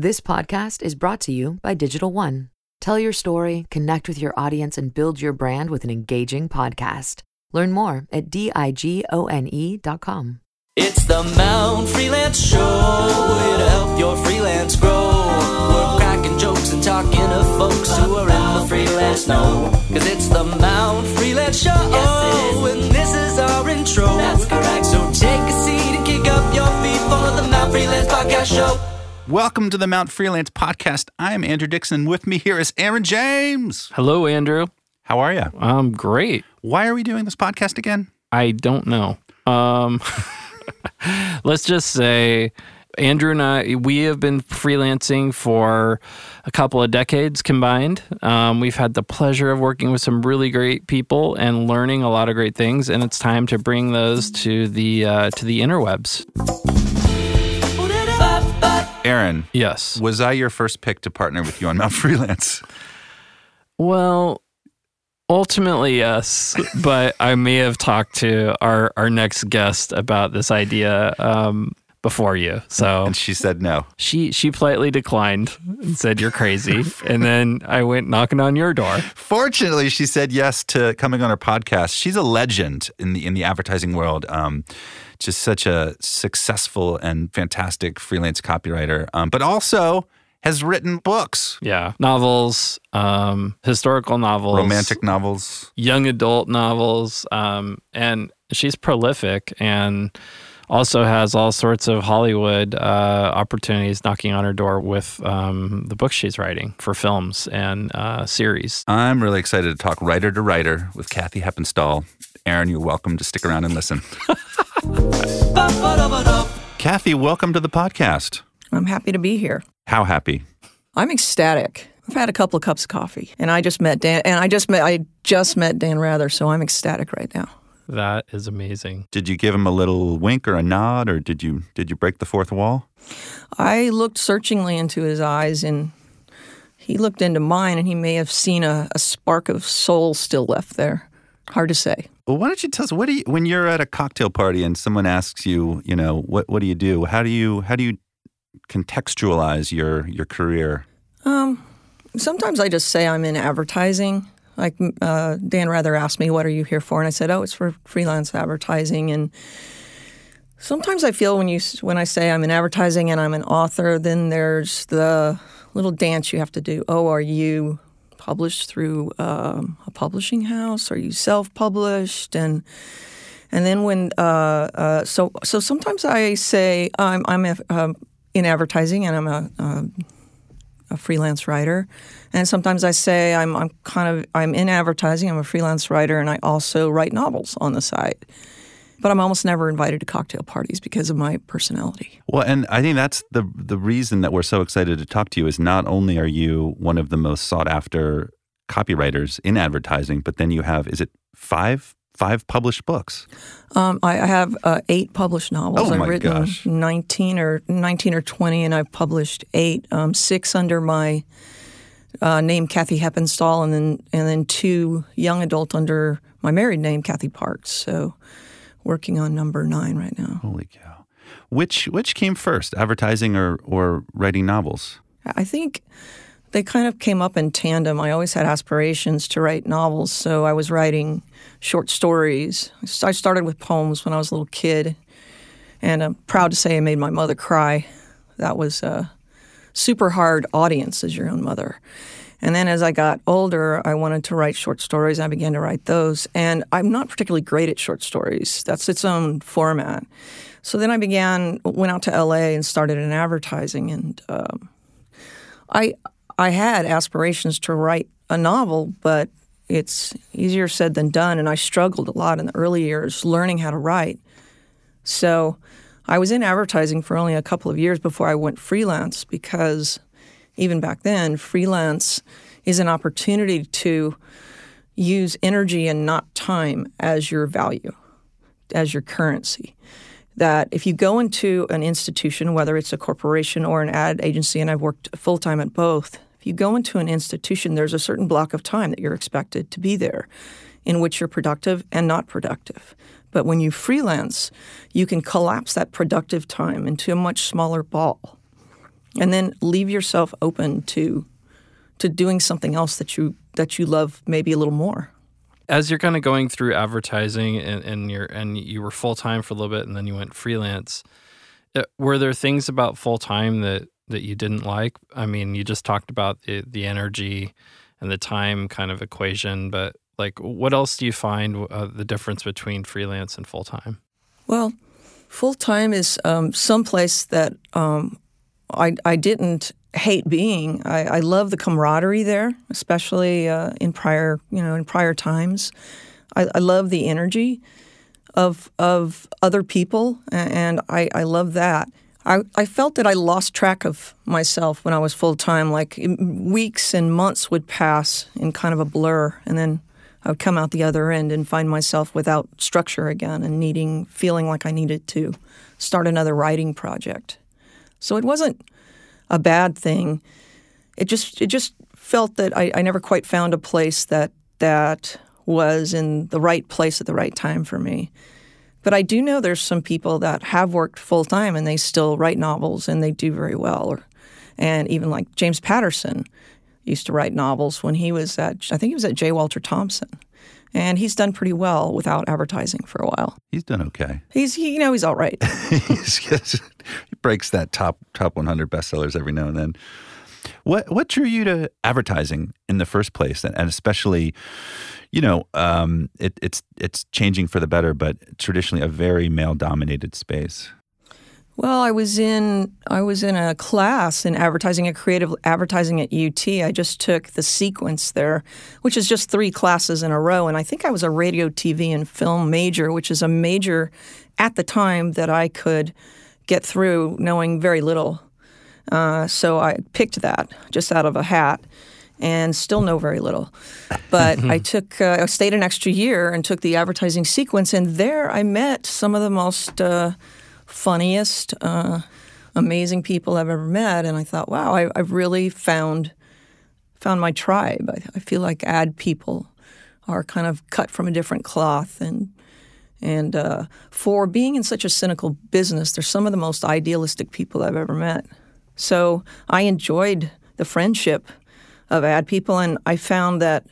This podcast is brought to you by Digital One. Tell your story, connect with your audience, and build your brand with an engaging podcast. Learn more at digone dot com. It's the Mount Freelance Show. Here to help your freelance grow. We're cracking jokes and talking to folks who are in the freelance know. Cause it's the Mount Freelance Show. and this is our intro. That's correct. So take a seat and kick up your feet for the Mount Freelance Podcast Show. Welcome to the Mount Freelance Podcast. I'm Andrew Dickson. With me here is Aaron James. Hello, Andrew. How are you? Um, great. Why are we doing this podcast again? I don't know. Um, let's just say Andrew and I, we have been freelancing for a couple of decades combined. Um, we've had the pleasure of working with some really great people and learning a lot of great things, and it's time to bring those to the uh, to the interwebs. Aaron, Yes. was I your first pick to partner with you on Mount Freelance? Well, ultimately, yes, but I may have talked to our our next guest about this idea um, before you. So And she said no. She she politely declined and said you're crazy, and then I went knocking on your door. Fortunately, she said yes to coming on our podcast. She's a legend in the in the advertising world. Um, just such a successful and fantastic freelance copywriter, um, but also has written books, Yeah, novels, um, historical novels, romantic novels. young adult novels, um, and she's prolific and also has all sorts of Hollywood uh, opportunities knocking on her door with um, the books she's writing for films and uh, series. I'm really excited to talk writer to writer with Kathy Hepinstall. Aaron, you're welcome to stick around and listen. Kathy, welcome to the podcast. I'm happy to be here. How happy? I'm ecstatic. I've had a couple of cups of coffee, and I just met Dan. And I just met I just met Dan Rather, so I'm ecstatic right now. That is amazing. Did you give him a little wink or a nod, or did you did you break the fourth wall? I looked searchingly into his eyes, and he looked into mine, and he may have seen a, a spark of soul still left there. Hard to say. Well, why don't you tell us what do you when you're at a cocktail party and someone asks you, you know, what what do you do? How do you how do you contextualize your your career? Um, sometimes I just say I'm in advertising. Like uh, Dan Rather asked me, "What are you here for?" And I said, "Oh, it's for freelance advertising." And sometimes I feel when you when I say I'm in advertising and I'm an author, then there's the little dance you have to do. Oh, are you published through um, a publishing house? Are you self-published? And and then when uh, uh, so so sometimes I say I'm I'm a, um, in advertising and I'm a, um a freelance writer, and sometimes I say I'm I'm kind of I'm in advertising. I'm a freelance writer, and I also write novels on the side. But I'm almost never invited to cocktail parties because of my personality. Well, and I think that's the the reason that we're so excited to talk to you is not only are you one of the most sought after copywriters in advertising, but then you have is it five five published books? Um, I, I have uh, eight published novels. Oh, I've written gosh. nineteen or nineteen or twenty, and I've published eight. Um, six under my uh, name, Kathy Hepinstall, and then and then two young adult under my married name, Kathy Parks. So, working on number nine right now. Holy cow! Which which came first, advertising or or writing novels? I think they kind of came up in tandem. I always had aspirations to write novels, so I was writing short stories. I started with poems when I was a little kid, and I'm proud to say I made my mother cry. That was a super hard audience as your own mother. And then as I got older, I wanted to write short stories. I began to write those. And I'm not particularly great at short stories, that's its own format. So then I began, went out to LA and started in advertising. And um, I, I had aspirations to write a novel, but it's easier said than done. And I struggled a lot in the early years learning how to write. So I was in advertising for only a couple of years before I went freelance because even back then, freelance is an opportunity to use energy and not time as your value, as your currency. That if you go into an institution, whether it's a corporation or an ad agency, and I've worked full time at both, if you go into an institution, there's a certain block of time that you're expected to be there in which you're productive and not productive. But when you freelance, you can collapse that productive time into a much smaller ball. And then leave yourself open to to doing something else that you that you love maybe a little more. As you're kind of going through advertising and, and you're and you were full time for a little bit and then you went freelance, uh, were there things about full time that that you didn't like? I mean, you just talked about the the energy and the time kind of equation, but like what else do you find uh, the difference between freelance and full time? Well, full time is um, someplace that um, I, I didn't hate being. I, I love the camaraderie there, especially uh, in prior you know in prior times. I, I love the energy of of other people, and I, I love that. I, I felt that I lost track of myself when I was full time. Like weeks and months would pass in kind of a blur, and then I would come out the other end and find myself without structure again and needing, feeling like I needed to start another writing project. So it wasn't a bad thing. It just, it just felt that I, I never quite found a place that that was in the right place at the right time for me. But I do know there's some people that have worked full time and they still write novels and they do very well. Or, and even like James Patterson used to write novels when he was at, I think he was at J. Walter Thompson. And he's done pretty well without advertising for a while. He's done okay. He's, he, you know, he's all right. he's, he breaks that top top 100 bestsellers every now and then. What what drew you to advertising in the first place, and, and especially, you know, um, it, it's it's changing for the better, but traditionally a very male dominated space. Well, I was in I was in a class in advertising and creative advertising at UT. I just took the sequence there, which is just three classes in a row, and I think I was a radio, TV, and film major, which is a major at the time that I could get through knowing very little. Uh, so I picked that just out of a hat and still know very little. But I took, uh, I stayed an extra year and took the advertising sequence, and there I met some of the most uh, funniest, uh, amazing people I've ever met. And I thought, wow, I, have really found found my tribe. I, I, feel like ad people are kind of cut from a different cloth, and and uh, for being in such a cynical business, they're some of the most idealistic people I've ever met. So I enjoyed the friendship of ad people, and I found that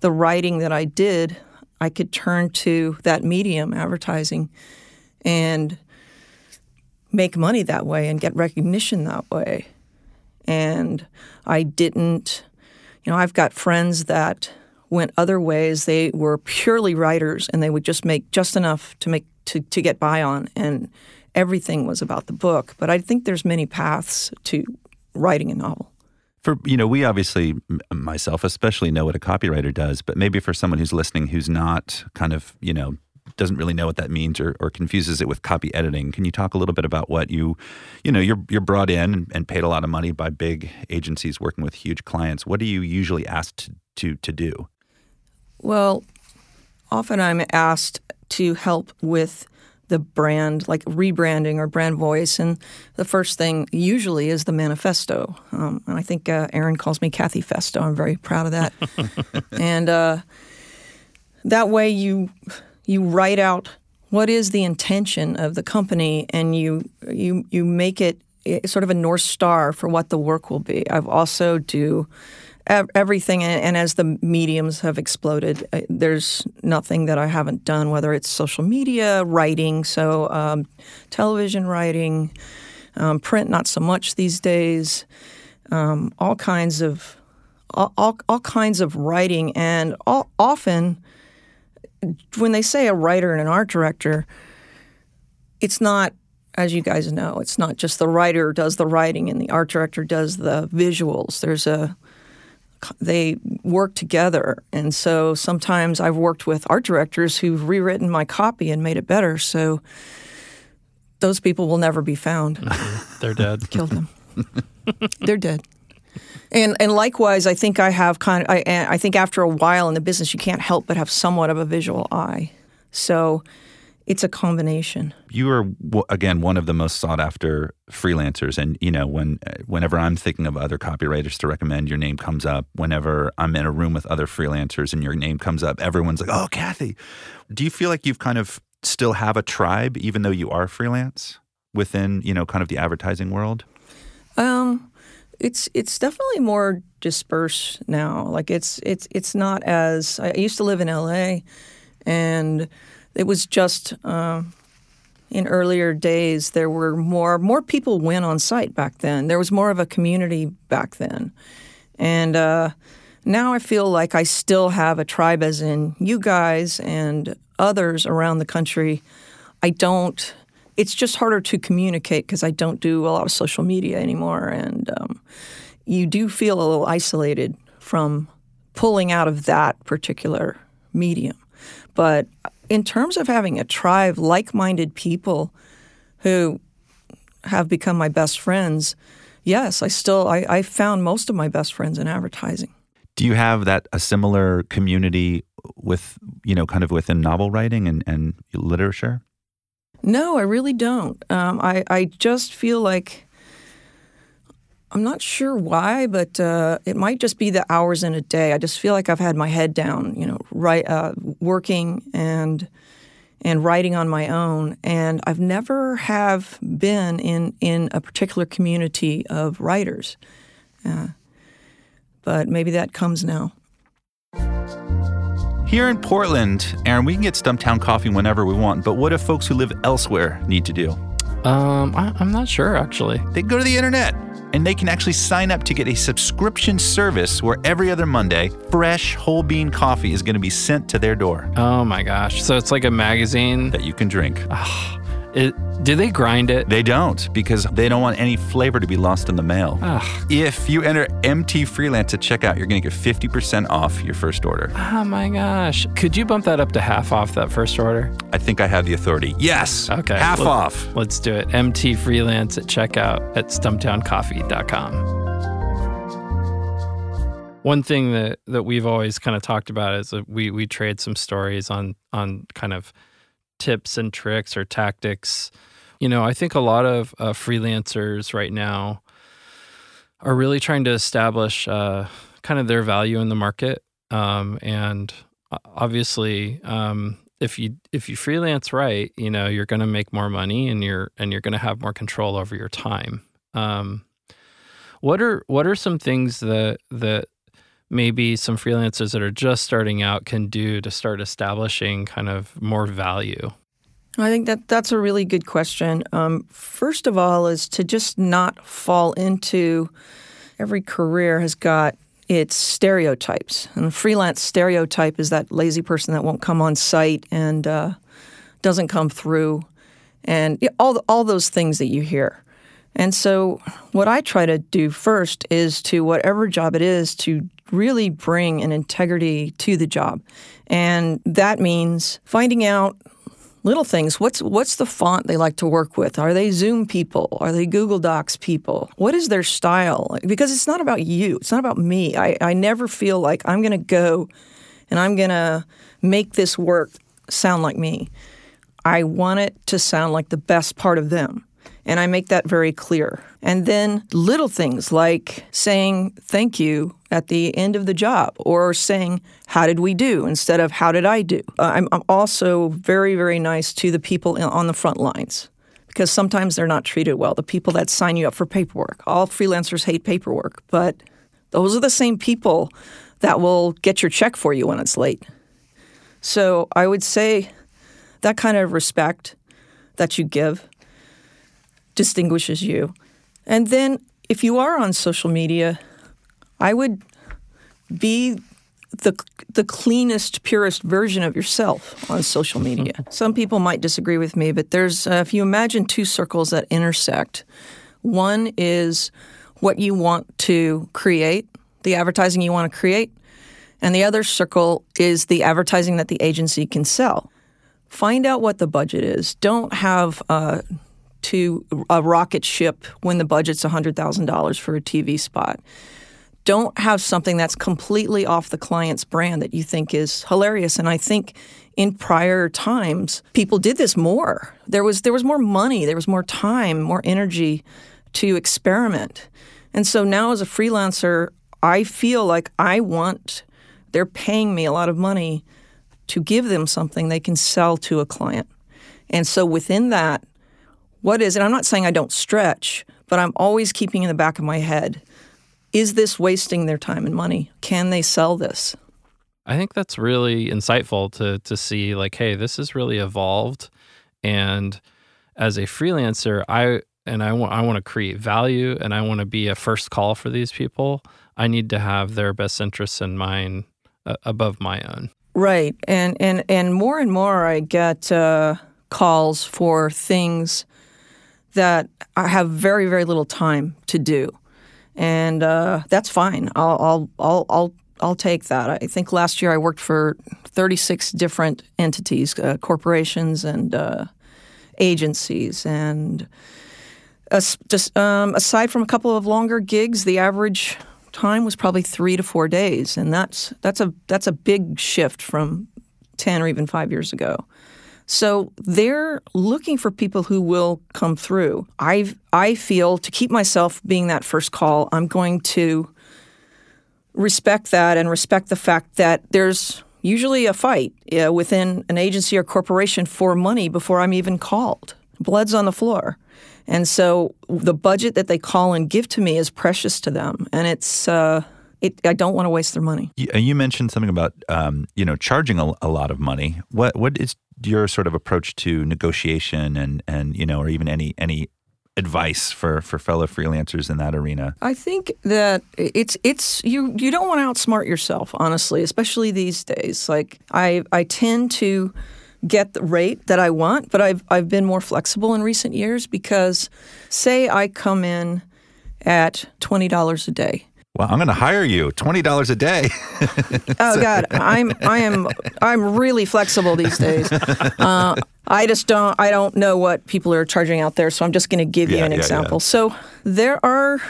the writing that I did, I could turn to that medium, advertising, and make money that way and get recognition that way. And I didn't, you know, I've got friends that went other ways. They were purely writers and they would just make just enough to make to, to get by on and everything was about the book. But I think there's many paths to writing a novel. For you know, we obviously myself especially know what a copywriter does, but maybe for someone who's listening who's not kind of, you know, doesn't really know what that means or, or confuses it with copy editing. Can you talk a little bit about what you, you know, you're you're brought in and paid a lot of money by big agencies working with huge clients. What are you usually asked to to, to do? Well, often I'm asked to help with the brand, like rebranding or brand voice. And the first thing usually is the manifesto. Um, and I think uh, Aaron calls me Kathy Festo. I'm very proud of that. and uh, that way you you write out what is the intention of the company and you you you make it sort of a north star for what the work will be. I've also do everything and as the mediums have exploded there's nothing that i haven't done whether it's social media writing. So um, television writing um, print not so much these days. Um, all kinds of all, all, all, kinds of writing. And all, often when they say a writer and an art director, it's not, as you guys know, it's not just the writer does the writing and the art director does the visuals. There's a they work together, and so sometimes I've worked with art directors who've rewritten my copy and made it better. So those people will never be found. They're dead. Killed them. They're dead. And and likewise, I think I have kind of, I, I think after a while in the business, you can't help but have somewhat of a visual eye. So it's a combination. You are again one of the most sought after freelancers, and you know when whenever I'm thinking of other copywriters to recommend, your name comes up. Whenever I'm in a room with other freelancers and your name comes up, everyone's like, "Oh, Kathy." Do you feel like you've kind of still have a tribe, even though you are freelance within you know kind of the advertising world? Um, it's it's definitely more dispersed now. Like it's it's it's not as I used to live in L.A. and it was just uh, in earlier days there were more more people went on site back then. There was more of a community back then, and uh, now I feel like I still have a tribe, as in you guys and others around the country. I don't. It's just harder to communicate because I don't do a lot of social media anymore, and um, you do feel a little isolated from pulling out of that particular medium. But in terms of having a tribe, like minded people who have become my best friends, yes, I still I, I found most of my best friends in advertising. Do you have that a similar community with you know kind of within novel writing and, and literature? No, I really don't. Um, I I just feel like I'm not sure why, but uh, it might just be the hours in a day. I just feel like I've had my head down, you know, right, uh, working and and writing on my own, and I've never have been in in a particular community of writers. Uh, but maybe that comes now. Here in Portland, Aaron, we can get Stumptown coffee whenever we want, but what if folks who live elsewhere need to do? Um, I, I'm not sure actually. They go to the internet and they can actually sign up to get a subscription service where every other Monday, fresh whole bean coffee is going to be sent to their door Oh my gosh! So it's like a magazine. that you can drink. It, do they grind it? They don't because they don't want any flavor to be lost in the mail. Ugh. If you enter MT Freelance at checkout, you're going to get 50% off your first order. Oh my gosh! Could you bump that up to half off that first order? I think I have the authority. Yes. Okay. Half off. Let's do it. MT freelance at checkout at stumptowncoffee.com. One thing that, that we've always kind of talked about is that we, we trade some stories on on kind of tips and tricks or tactics. You know, I think a lot of uh, freelancers right now are really trying to establish uh, kind of their value in the market. Um, and obviously, um, if you if you freelance right, you know you're going to make more money and you're and you're going to have more control over your time. Um, what are what are some things that that maybe some freelancers that are just starting out can do to start establishing kind of more value? I think that that's a really good question. Um, first of all, is to just not fall into every career has got its stereotypes, and the freelance stereotype is that lazy person that won't come on site and uh, doesn't come through, and all all those things that you hear. And so, what I try to do first is to whatever job it is to really bring an integrity to the job, and that means finding out little things. What's what's the font they like to work with? Are they Zoom people? Are they Google Docs people? What is their style? Because it's not about you. It's not about me. I, I never feel like I'm to go and I'm to make this work sound like me. I want it to sound like the best part of them. And I make that very clear. And then little things like saying thank you at the end of the job or saying, How did we do? instead of How did I do? Uh, I'm, I'm also very, very nice to the people on the front lines because sometimes they're not treated well. The people that sign you up for paperwork. All freelancers hate paperwork, but those are the same people that will get your check for you when it's late. So I would say that kind of respect that you give distinguishes you. And then if you are on social media, I would be the the cleanest, purest version of yourself on social media. Some people might disagree with me, but there's uh, if you imagine two circles that intersect, one is what you want to create, the advertising you want to create, and the other circle is the advertising that the agency can sell. Find out what the budget is. Don't have uh, to a rocket ship when the budget's $100,000 for a TV spot. Don't have something that's completely off the client's brand that you think is hilarious. And I think in prior times, people did this more. There was there was more money, there was more time, more energy to experiment. And so now as a freelancer, I feel like I want they're paying me a lot of money to give them something they can sell to a client. And so within that, what is it? I'm not saying I don't stretch, but I'm always keeping in the back of my head is this wasting their time and money? Can they sell this? I think that's really insightful to to see like, hey, this has really evolved, and as a freelancer, I and I want I want to create value, and I want to be a first call for these people. I need to have their best interests in mind uh, above my own. Right, and and and more and more, I get uh, calls for things that I have very very little time to do, and uh, that's fine. I'll I'll I'll I'll I'll take that. I think last year I worked for 36 different entities, uh, corporations, and uh, agencies. And just um, aside from a couple of longer gigs, the average time was probably three to four days, and that's that's a that's a big shift from 10 or even five years ago. So they're looking for people who will come through. I I feel to keep myself being that first call, I'm going to respect that and respect the fact that there's usually a fight uh, within an agency or corporation for money before I'm even called. Blood's on the floor. And so the budget that they call and give to me is precious to them. And it's, uh, it, I don't want to waste their money. You, you mentioned something about, um, you know, charging a, a lot of money. What, what is your sort of approach to negotiation and, and, you know, or even any, any advice for for fellow freelancers in that arena? I think that it's it's you you don't want to outsmart yourself, honestly, especially these days. Like I I tend to get the rate that I want, but I've I've been more flexible in recent years because say I come in at twenty dollars a day well, I'm going to hire you. Twenty dollars a day. oh God, I'm I am I'm really flexible these days. Uh, I just don't I don't know what people are charging out there, so I'm just going to give yeah, you an yeah, example. Yeah. So there are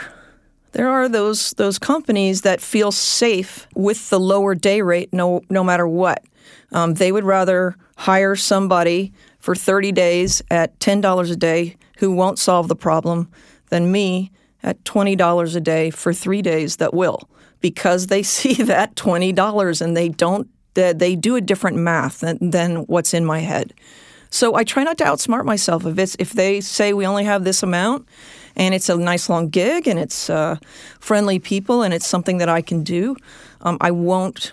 there are those those companies that feel safe with the lower day rate, no no matter what. Um, they would rather hire somebody for 30 days at $10 a day who won't solve the problem than me at $20 a day for three days that will because they see that $20 and they don't they do a different math than, than what's in my head. So i try not to outsmart myself if it's if they say we only have this amount and it's a nice long gig and it's uh, friendly people and it's something that i can do um, i won't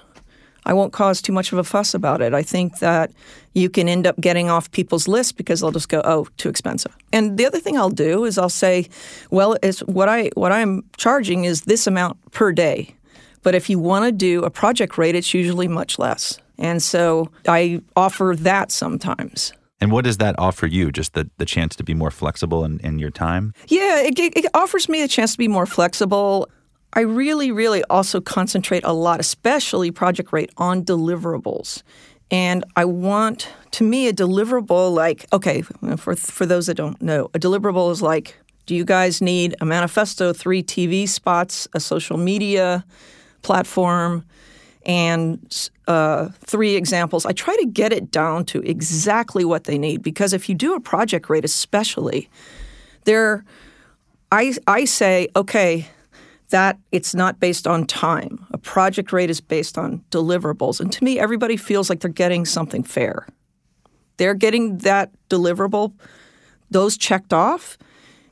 I won't cause too much of a fuss about it. I think that you can end up getting off people's lists because they'll just go, "Oh, too expensive." And the other thing I'll do is I'll say, "Well, it's what I what I'm charging is this amount per day." But if you want to do a project rate, it's usually much less. And so I offer that sometimes. And what does that offer you? Just the, the chance to be more flexible in, in your time? Yeah, it, it offers me a chance to be more flexible. I really, really also concentrate a lot, especially Project Rate, on deliverables. And I want, to me, a deliverable like, okay, for, for those that don't know, a deliverable is like, do you guys need a manifesto, three TV spots, a social media platform, and uh, three examples? I try to get it down to exactly what they need because if you do a project rate, especially, there, I, I say, okay, that it's not based on time. A project rate is based on deliverables. And to me, everybody feels like they're getting something fair. They're getting that deliverable, those checked off,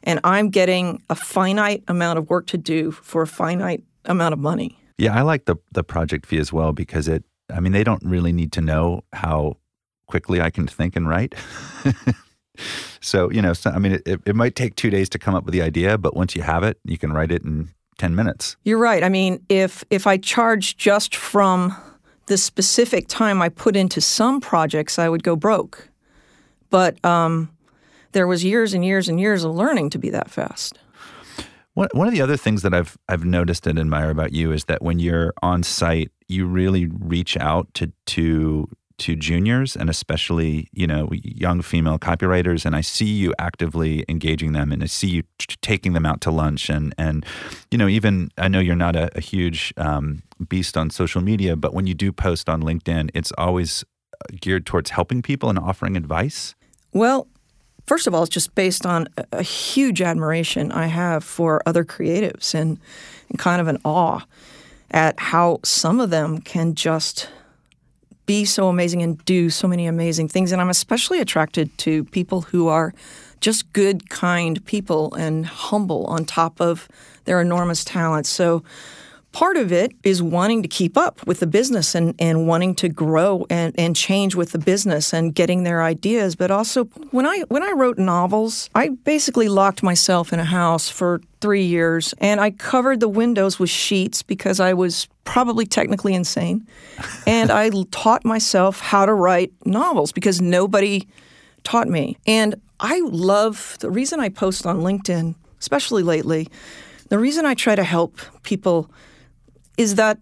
and I'm getting a finite amount of work to do for a finite amount of money. Yeah, I like the the project fee as well because it I mean they don't really need to know how quickly I can think and write. so, you know, so, I mean it, it might take 2 days to come up with the idea, but once you have it, you can write it in 10 minutes. You're right. I mean, if if I charge just from the specific time I put into some projects, I would go broke. But um, there was years and years and years of learning to be that fast. One, one of the other things that I've I've noticed and admire about you is that when you're on site, you really reach out to to to juniors and especially you know young female copywriters and i see you actively engaging them and i see you t- taking them out to lunch and and you know even i know you're not a, a huge um, beast on social media but when you do post on linkedin it's always uh, geared towards helping people and offering advice? Well first of all it's just based on a, a huge admiration i have for other creatives and, and kind of an awe at how some of them can just be so amazing and do so many amazing things. And I'm especially attracted to people who are just good, kind people and humble on top of their enormous talents. So part of it is wanting to keep up with the business and, and wanting to grow and, and change with the business and getting their ideas. But also when I when I wrote novels, I basically locked myself in a house for three years and I covered the windows with sheets because I was probably technically insane. and I taught myself how to write novels because nobody taught me. And I love the reason I post on LinkedIn, especially lately, the reason I try to help people is that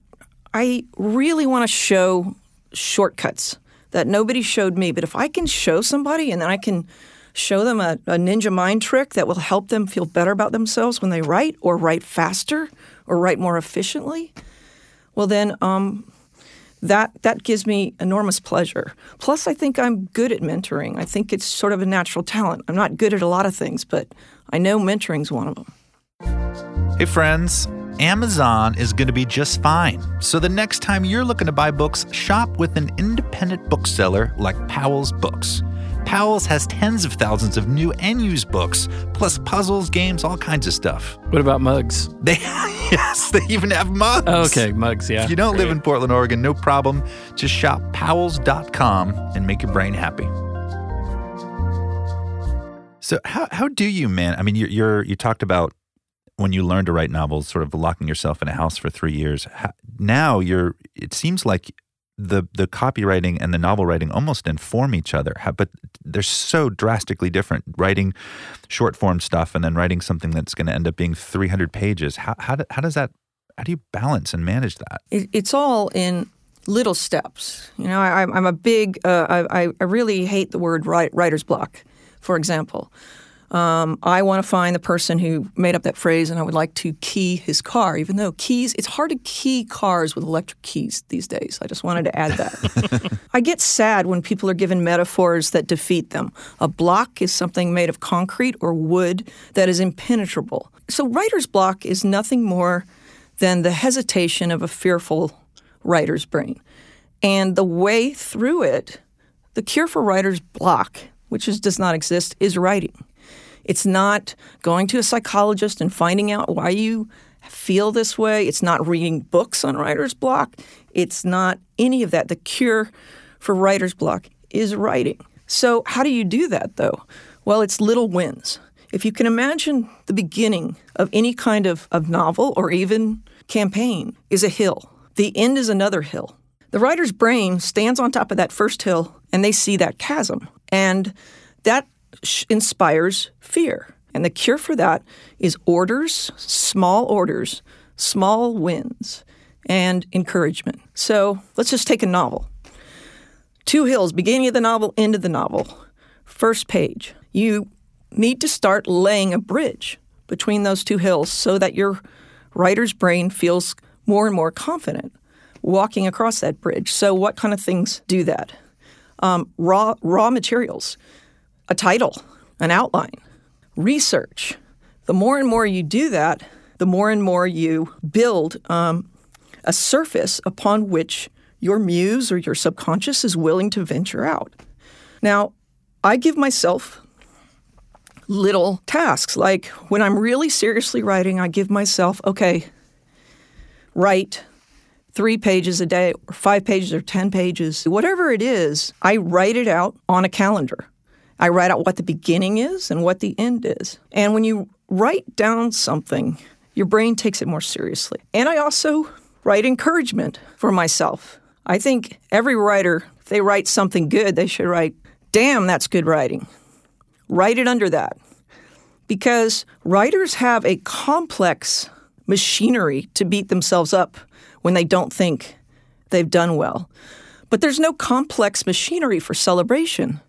I really want to show shortcuts that nobody showed me. But if I can show somebody and then I can show them a, a, ninja mind trick that will help them feel better about themselves when they write or write faster or write more efficiently, well, then um, that, that gives me enormous pleasure. Plus, I think I'm good at mentoring. I think it's sort of a natural talent. I'm not good at a lot of things, but I know mentoring's one of them. Hey, friends. Amazon is going to be just fine. So the next time you're looking to buy books, shop with an independent bookseller like Powell's Books. Powell's has tens of thousands of new and used books, plus puzzles, games, all kinds of stuff. What about mugs? They yes, they even have mugs. Oh, okay, mugs, yeah. If you don't Great. live in Portland, Oregon, no problem. Just shop powells.com and make your brain happy. So how how do you man? I mean, you're, you're you talked about when you learn to write novels, sort of locking yourself in a house for three years. Now you're. It seems like the the copywriting and the novel writing almost inform each other, but they're so drastically different. Writing short form stuff and then writing something that's going to end up being 300 pages. How how, how does that? How do you balance and manage that? It, it's all in little steps. You know, I, am a big. Uh, I I really hate the word writer's block. For example, um, I want to find the person who made up that phrase, and I would like to key his car. Even though keys, it's hard to key cars with electric keys these days. I just wanted to add that. I get sad when people are given metaphors that defeat them. A block is something made of concrete or wood that is impenetrable. So, writer's block is nothing more than the hesitation of a fearful writer's brain. And the way through it, the cure for writer's block, which is, does not exist, is writing. It's not going to a psychologist and finding out why you feel this way. It's not reading books on writer's block. It's not any of that. The cure for writer's block is writing. So, how do you do that though? Well, it's little wins. If you can imagine the beginning of any kind of, of novel or even campaign is a hill, the end is another hill. The writer's brain stands on top of that first hill and they see that chasm. And that inspires fear. And the cure for that is orders, small orders, small wins, and encouragement. So let's just take a novel. Two hills, beginning of the novel, end of the novel. First page. You need to start laying a bridge between those two hills so that your writer's brain feels more and more confident walking across that bridge. So, what kind of things do that? Um, raw raw materials a title, an outline, research. The more and more you do that, the more and more you build um, a surface upon which your muse or your subconscious is willing to venture out. Now, I give myself little tasks. Like when I'm really seriously writing, I give myself, okay, write three pages a day, or five pages, or 10 pages, whatever it is, I write it out on a calendar. I write out what the beginning is and what the end is. And when you write down something, your brain takes it more seriously. And I also write encouragement for myself. I think every writer, if they write something good, they should write, damn, that's good writing. Write it under that. Because writers have a complex machinery to beat themselves up when they don't think they've done well. But there's no complex machinery for celebration.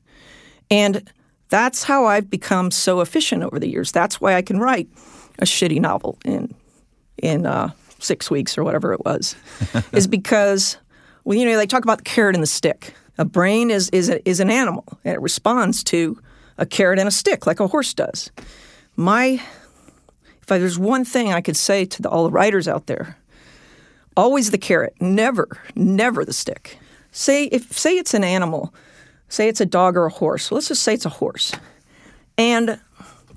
And that's how I've become so efficient over the years. That's why I can write a shitty novel in in uh, six weeks or whatever it was, is because well, you know, they talk about the carrot and the stick. A brain is is a, is an animal, and it responds to a carrot and a stick like a horse does. My if I, there's one thing I could say to the, all the writers out there, always the carrot, never, never the stick. Say if say it's an animal Say it's a dog or a horse. let's just say it's a horse. And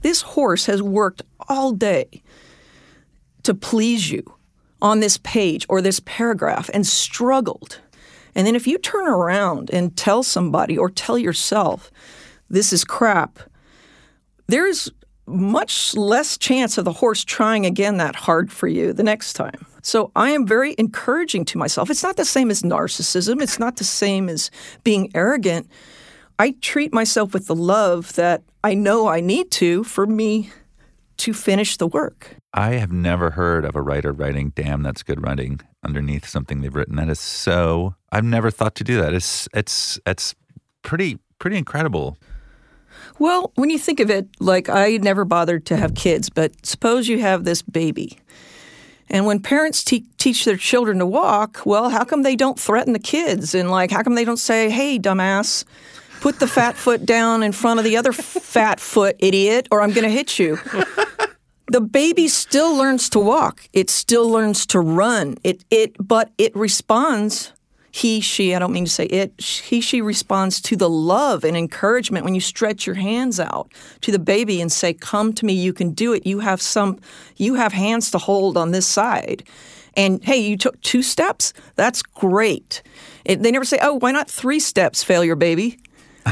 this horse has worked all day to please you on this page or this paragraph and struggled. And then if you turn around and tell somebody or tell yourself, this is crap, there's much less chance of the horse trying again that hard for you the next time. So I am very encouraging to myself. It's not the same as narcissism, it's not the same as being arrogant. I treat myself with the love that I know I need to for me to finish the work. I have never heard of a writer writing "Damn, that's good writing" underneath something they've written. That is so. I've never thought to do that. It's it's it's pretty pretty incredible. Well, when you think of it, like I never bothered to have kids, but suppose you have this baby. And when parents te- teach their children to walk, well, how come they don't threaten the kids? And like, how come they don't say, hey, dumbass, put the fat foot down in front of the other fat foot, idiot, or I'm going to hit you? the baby still learns to walk. It still learns to run. It, it, but it responds he, she, I don't mean to say it, he, she responds to the love and encouragement when you stretch your hands out to the baby and say, Come to me, you can do it. You have some, you have hands to hold on this side. And hey, you took two steps? That's great. It, they never say, Oh, why not three steps, failure baby?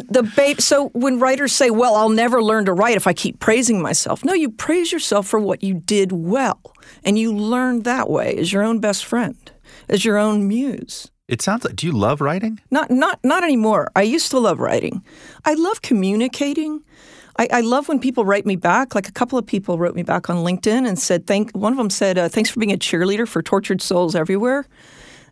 and the babe so when writers say well i'll never learn to write if i keep praising myself no you praise yourself for what you did well and you learn that way as your own best friend, as your own muse. It sounds like do you love writing? Not not not anymore. I used to love writing. I love communicating. I, I love when people write me back. Like a couple of people wrote me back on LinkedIn and said, "Thank." One of them said, uh, "Thanks for being a cheerleader for tortured souls everywhere."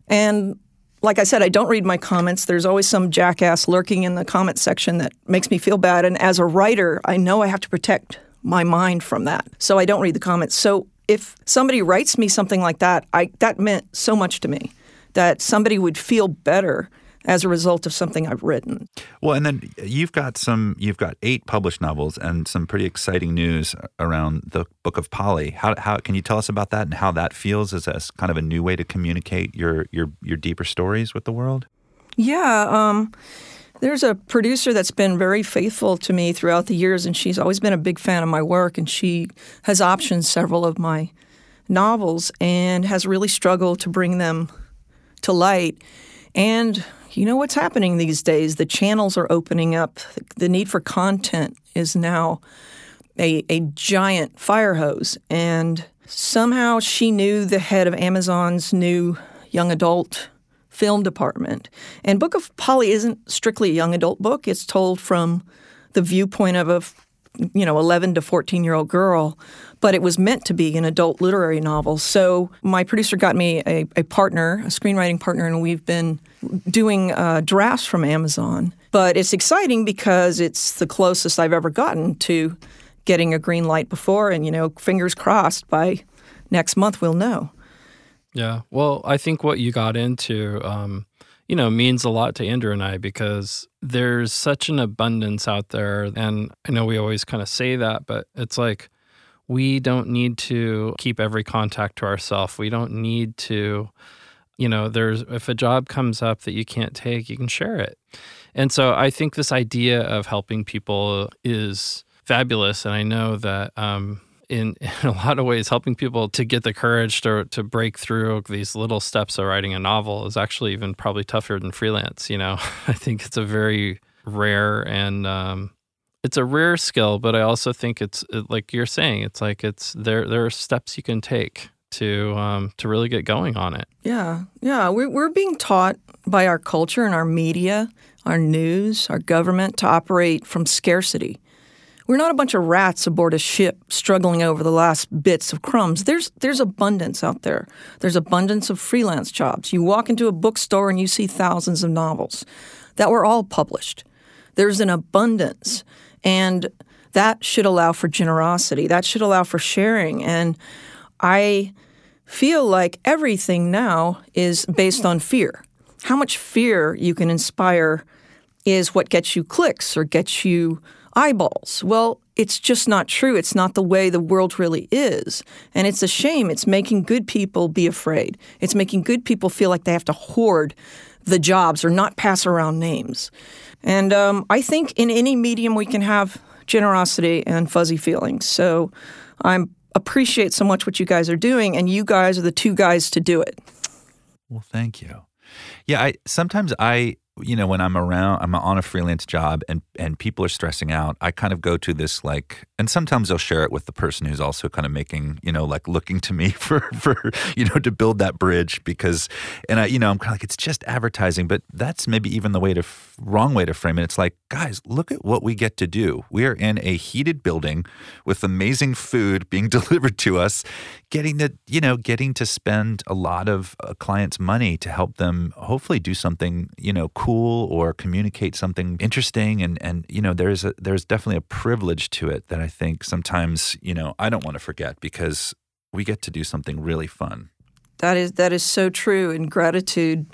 And like I said, I don't read my comments. There's always some jackass lurking in the comment section that makes me feel bad. And as a writer, I know I have to protect my mind from that. So I don't read the comments. So if somebody writes me something like that, I, that meant so much to me that somebody would feel better as a result of something I've written. Well, and then you've got some, you've got eight published novels and some pretty exciting news around the Book of Polly. How, how can you tell us about that and how that feels as a kind of a new way to communicate your your your deeper stories with the world? Yeah, um, there's a producer that's been very faithful to me throughout the years, and she's always been a big fan of my work, and she has optioned several of my novels and has really struggled to bring them to light. And you know what's happening these days? The channels are opening up. The need for content is now a, a giant fire hose. And somehow she knew the head of Amazon's new young adult film department. And Book of Polly isn't strictly a young adult book. It's told from the viewpoint of a you know 11 to 14 year old girl but it was meant to be an adult literary novel. So my producer got me a, a partner a screenwriting partner and we've been doing uh, drafts from amazon. But it's exciting because it's the closest i've ever gotten to getting a green light before and you know fingers crossed by next month we'll know. Yeah. Well, I think what you got into, um, you know, means a lot to Andrew and I because there's such an abundance out there. And I know we always kind of say that, but it's like we don't need to keep every contact to ourselves. We don't need to, you know, there's if a job comes up that you can't take, you can share it. And so I think this idea of helping people is fabulous. And I know that, um, in, in a lot of ways helping people to get the courage to to break through these little steps of writing a novel is actually even probably tougher than freelance you know? I think it's a very rare and um, it's a rare skill but i also think it's like you're saying it's like it's there there are steps you can take to um, to really get going on it. Yeah. Yeah. We're, we're being taught by our culture and our media our news our government to operate from scarcity we're not a bunch of rats aboard a ship struggling over the last bits of crumbs. There's there's abundance out there. There's abundance of freelance jobs. You walk into a bookstore and you see thousands of novels that were all published. There's an abundance and that should allow for generosity. That should allow for sharing and I feel like everything now is based on fear. How much fear you can inspire is what gets you clicks or gets you eyeballs. Well, it's just not true. It's not the way the world really is. And it's a shame. It's making good people be afraid. It's making good people feel like they have to hoard the jobs or not pass around names. And um, I think in any medium we can have generosity and fuzzy feelings. So I appreciate so much what you guys are doing, and you guys are the two guys to do it. Well, thank you. Yeah, I sometimes I you know when I'm around I'm on a freelance job and and people are stressing out, I kind of go to this like and sometimes I'll share it with the person who's also kind of making, you know, like looking to me for for you know to build that bridge because and I you know, I'm kind of like it's just advertising, but that's maybe even the way to wrong way to frame it. It's like, guys, look at what we get to do. We are in a heated building with amazing food being delivered to us, getting to, you know, getting to spend a lot of a client's money to help them hopefully do something, you know, cool or communicate something interesting and and you know, there's a there's definitely a privilege to it that I think sometimes, you know, I don't want to forget because we get to do something really fun. That is that is so true and gratitude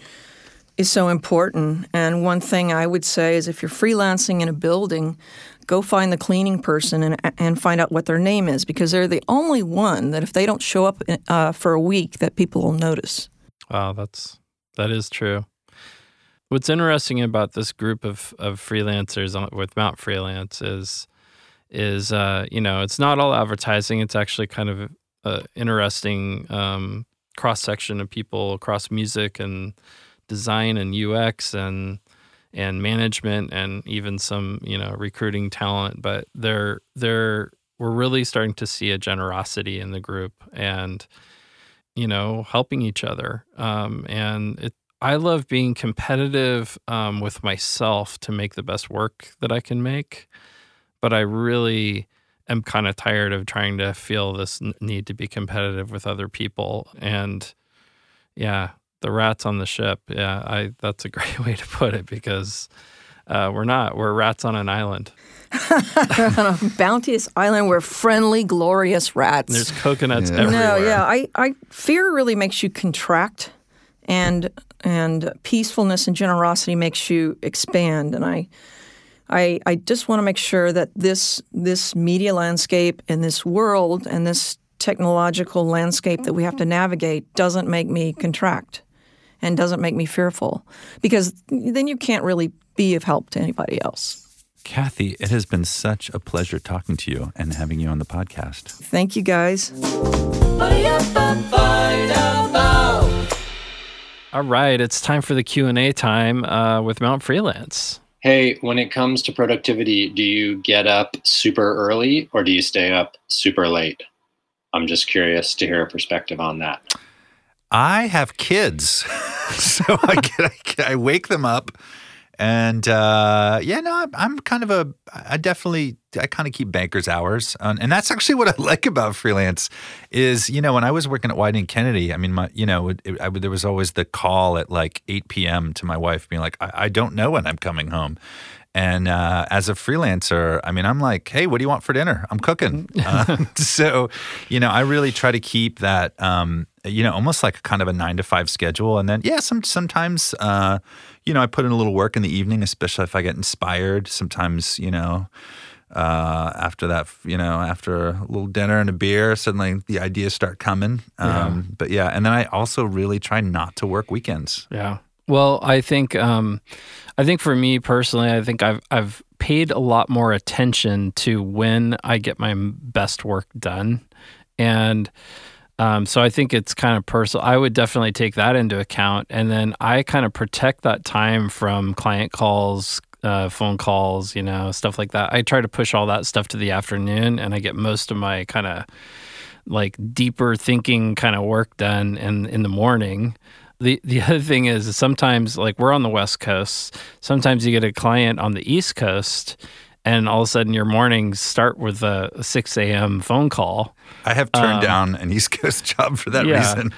is so important. And one thing I would say is if you're freelancing in a building, go find the cleaning person and, and find out what their name is because they're the only one that if they don't show up uh, for a week that people will notice. Wow, that's that is true. What's interesting about this group of, of freelancers with Mount Freelance is is uh, you know it's not all advertising. It's actually kind of an interesting um, cross section of people across music and design and UX and and management and even some you know recruiting talent but they're they're we're really starting to see a generosity in the group and you know helping each other. Um, and it, i love being competitive um, with myself to make the best work that i can make but i really am kind of tired of trying to feel this need to be competitive with other people. And yeah the rats on the ship. Yeah, I that's a great way to put it because uh, we're not. We're rats on an island. on a bounteous island, we're friendly, glorious rats. There's coconuts yeah. everywhere. No, yeah, I, I fear really makes you contract, and and peacefulness and generosity makes you expand. And I, I, I just want to make sure that this this media landscape and this world and this technological landscape that we have to navigate doesn't make me contract and doesn't make me fearful because then you can't really be of help to anybody else. Kathy, it has been such a pleasure talking to you and having you on the podcast. Thank you, guys. All right, it's time for the Q and A time uh, with Mount Freelance. Hey, when it comes to productivity, do you get up super early or do you stay up super late? I'm just curious to hear a perspective on that. I have kids, so I get, I I wake them up, and uh, yeah, no, I'm, I'm, kind of a I definitely I kind of keep banker's hours, um, and that's actually what I like about freelance is you know when I was working at Wieden Kennedy, I mean my you know it, it, I, there was always the call at like 8 p.m. to my wife being like I, I don't know when I'm coming home, and uh, as a freelancer, I mean, I'm like, hey, what do you want for dinner? I'm cooking. uh, so, you know, I really try to keep that, um, you know, almost like kind of a nine to five schedule. And then, yeah, some sometimes, uh, you know, I put in a little work in the evening, especially if I get inspired. Sometimes, you know, uh, after that, you know, after a little dinner and a beer, suddenly the ideas start coming. Um, yeah. But yeah, and then I also really try not to work weekends. Yeah. Well, I think um, I think for me personally, I think I've I've paid a lot more attention to when I get my best work done, and um, so I think it's kind of personal. I would definitely take that into account, and then I kind of protect that time from client calls, uh, phone calls, you know, stuff like that. I try to push all that stuff to the afternoon, and I get most of my kind of like deeper thinking kind of work done in in the morning the the other thing is sometimes like we're on the west coast sometimes you get a client on the east coast and all of a sudden your mornings start with a 6 a.m phone call i have turned um, down an east coast job for that yeah, reason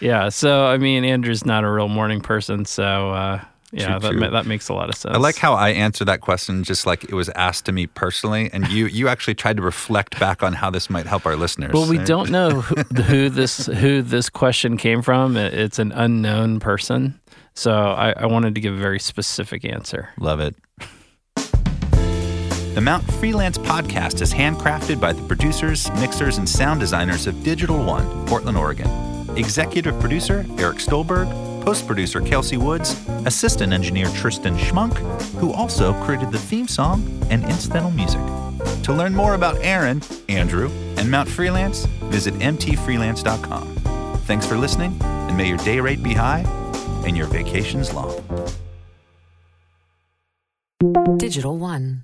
yeah so i mean andrew's not a real morning person so uh, yeah, that, that makes a lot of sense. I like how I answer that question just like it was asked to me personally, and you you actually tried to reflect back on how this might help our listeners. Well, we don't know who, who, this who this question came from. It's an unknown person, so I, I wanted to give a very specific answer. Love it. The Mount Freelance podcast is handcrafted by the producers, mixers, and sound designers of Digital One, Portland, Oregon. Executive producer Eric Stolberg post producer Kelsey Woods, assistant engineer Tristan Schmunk, who also created the theme song and incidental music. To learn more about Aaron, Andrew, and Mount Freelance, visit mtfreelance.com. Thanks for listening, and may your day rate be high and your vacations long. Digital One.